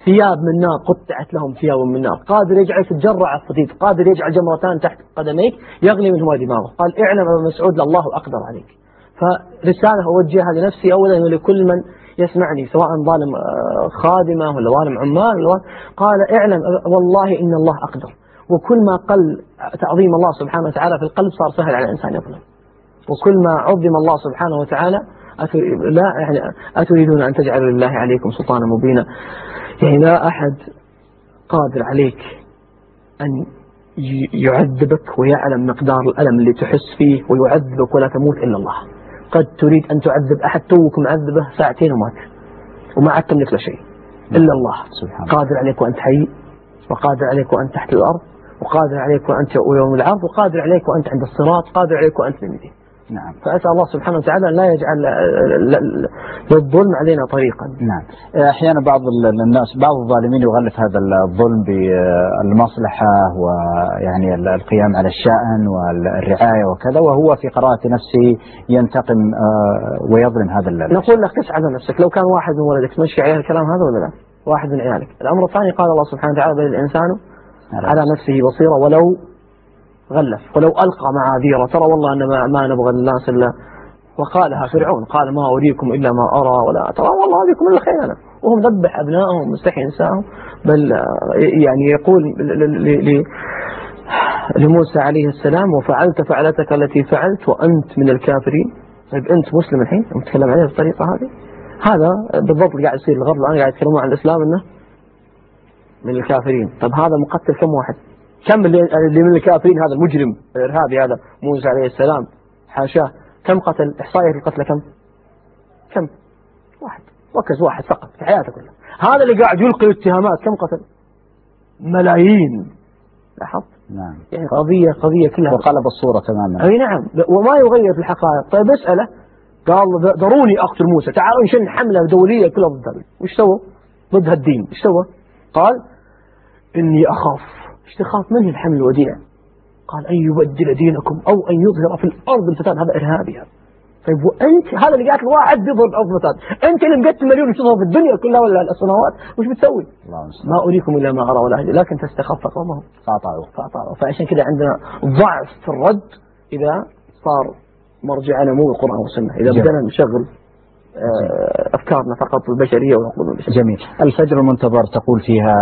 ثياب من نار قطعت لهم ثياب من نار قادر يجعل تتجرع الصديد قادر يجعل جمرتان تحت قدميك يغلي منهما دماغه قال اعلم أبا مسعود الله أقدر عليك. فرسالة أوجهها لنفسي أولا ولكل من يسمعني سواء ظالم آه، خادمة ولا ظالم عمال قال اعلم والله إن الله أقدر. وكل ما قل تعظيم الله سبحانه وتعالى في القلب صار سهل على الإنسان يظلم. وكل ما عظم الله سبحانه وتعالى. لا يعني أتريدون أن تجعلوا لله عليكم سلطانا مبينا. يعني لا أحد قادر عليك أن يعذبك ويعلم مقدار الألم اللي تحس فيه ويعذبك ولا تموت إلا الله. قد تريد أن تعذب أحد توك معذبه ساعتين ومات. وما عاد تملك له شيء. إلا الله. سبحان الله. قادر عليك وأنت حي وقادر عليك وأنت تحت الأرض وقادر عليك وأنت يوم العرض وقادر عليك وأنت عند الصراط قادر عليك وأنت المدينة نعم. فأسأل الله سبحانه وتعالى أن لا يجعل للظلم علينا طريقا. نعم. أحيانا بعض ال- الناس بعض الظالمين يغلف هذا الظلم بالمصلحه ويعني ال- القيام على الشأن والرعايه وكذا وهو في قراءة نفسه ينتقم آه، ويظلم هذا ال- نقول لك تسعى على نفسك. لو كان واحد من ولدك تمشي عليه الكلام هذا ولا لا؟ واحد من عيالك. الأمر الثاني قال الله سبحانه وتعالى بل الإنسان على نفسه بصيرة ولو غلف. ولو ألقى معاذيره ترى والله أن ما, ما نبغى الناس إلا وقالها فرعون قال ما أريكم إلا ما أرى ولا ترى والله أريكم إلا خير أنا وهم ذبح أبنائهم مستحي نسائهم بل آه، يعني يقول لموسى عليه السلام وفعلت فعلتك التي فعلت وأنت من الكافرين. طيب أنت مسلم الحين؟ نتكلم عليه بالطريقة هذه؟ هذا بالضبط قاعد يصير الغرب الآن قاعد يتكلمون عن الإسلام أنه من الكافرين. طب هذا مقتل كم واحد؟ كم اللي, اللي من الكافرين هذا المجرم الإرهابي هذا موسى عليه السلام حاشاه كم قتل؟ إحصائية القتلى كم؟ كم؟ واحد. ركز واحد فقط في حياته كلها. هذا اللي قاعد يلقي اتهامات كم قتل؟ ملايين. لاحظت؟ نعم. يعني قضية قضية كلها وقلب الصورة تماما. أي نعم. وما يغير في الحقائق. طيب اسأله. قال ذروني أقتل موسى. تعالوا نشن حملة دولية كلها ضد وش سوى؟ ضد هالدين. وش سوى؟ قال إني أخاف. إيش تخاف منه الحمل الوديع؟ قال أن يبدل دينكم أو أن يظهر في الأرض الفساد هذا إرهابي هذا. طيب وأنت هذا اللي قاتل واحد يظهر في الأرض الفساد. أنت اللي مقتل مليون وتظهر في الدنيا كلها ولا السنوات وش بتسوي؟ ما أريكم إلا ما أرى ولا أهدي لكن تستخف قومهم. قاطعوا فأطاعوا فعشان كذا عندنا ضعف في الرد إذا صار مرجعنا مو القرآن والسنة. إذا. بدنا نشغل أفكارنا فقط البشرية وعقول البشرية. جميل. الفجر المنتظر تقول فيها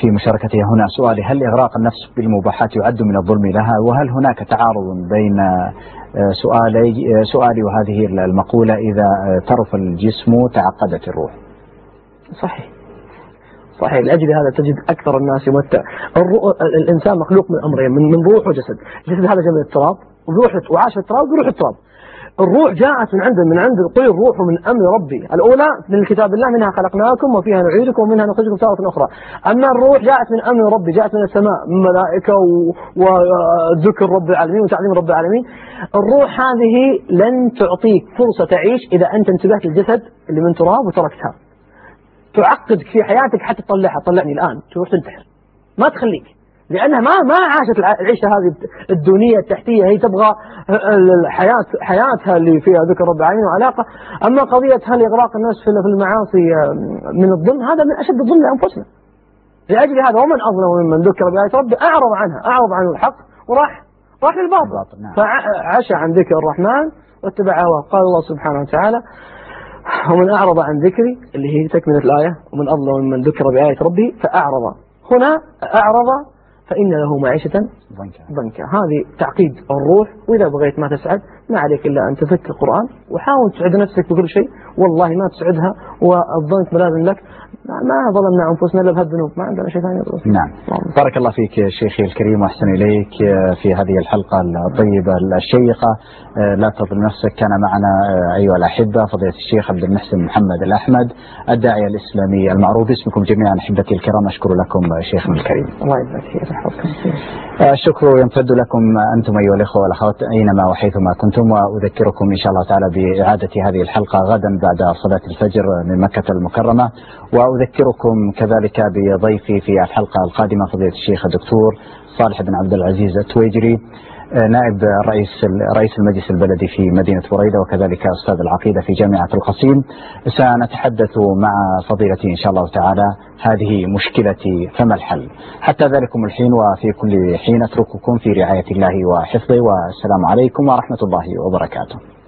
في مشاركتها هنا سؤالي هل إغراق النفس بالمباحات يعد من الظلم لها؟ وهل هناك تعارض بين آه، سؤالي آه، سؤالي وهذه المقولة إذا آه، ترف الجسم تعقدت الروح؟ صحيح. صحيح. لأجل هذا تجد أكثر الناس يمتع. الرو... الإنسان مخلوق من أمرين من, من روح وجسد. الجسد هذا جاء من التراب وروح وعاش في التراب وروح التراب. الروح جاءت من عند من عند طير الروح من أمر ربي، الأولى من كتاب الله منها خلقناكم وفيها نعيدكم ومنها نخرجكم تارة أخرى، أما الروح جاءت من أمر ربي، جاءت من السماء من ملائكة و- وذكر رب العالمين وتعظيم رب العالمين. الروح هذه لن تعطيك فرصة تعيش إذا أنت انتبهت للجسد اللي من تراب وتركتها. تعقدك في حياتك حتى تطلعها، طلعني الآن تروح تنتحر. ما تخليك. لأنها ما ما عاشت الع- العيشة هذه الدونية التحتية. هي تبغى الحياة حياتها اللي فيها ذكر رب العالمين وعلاقة. أما قضية هل إغراق الناس في المعاصي من الظلم هذا من أشد الظلم لأنفسنا. لأجل هذا ومن أظلم ممن ذكر بآيات ربه. أعرض عنها أعرض عن الحق وراح راح للباطل. نعم. فعشى عن ذكر الرحمن واتبع هواه. قال الله سبحانه وتعالى ومن أعرض عن ذكري اللي هي تكملة الآية ومن أظلم ممن ذكر بآية ربه فأعرض. هنا أعرض فإن له معيشة ضنكا. ضنكا هذه تعقيد الروح وإذا بغيت ما تسعد ما عليك إلا أن تفك القرآن وحاول تسعد نفسك بكل شيء. والله ما تسعدها والضنك ملازم لك. ما ظلمنا أنفسنا إلا بهالذنوب ما عندنا شيء ثاني. نعم. بارك الله فيك شيخي الكريم وأحسن إليك في هذه الحلقة الطيبة الشيقة. لا تظلم نفسك. كان معنا أيها الأحبة فضيلة الشيخ عبد المحسن محمد الأحمد الداعية الاسلامي المعروف. باسمكم جميعا أحبتي الكرام أشكر لكم شيخنا الكريم. الله يبارك فيك الشكر يمتد لكم أنتم أيها الإخوة والأخوات أينما وحيثما كنتم وأذكركم إن شاء الله تعالى بإعادة هذه الحلقة غدا بعد صلاة الفجر من مكة المكرمة. وأذكركم كذلك بضيفي في الحلقة القادمة فضيلة الشيخ الدكتور صالح بن عبد العزيز التويجري. نائب رئيس رئيس المجلس البلدي في مدينة بريدة وكذلك أستاذ العقيدة في جامعة القصيم. سنتحدث مع فضيلتي إن شاء الله تعالى هذه مشكلتي فما الحل؟ حتى ذلكم الحين وفي كل حين أترككم في رعاية الله وحفظه والسلام عليكم ورحمة الله وبركاته.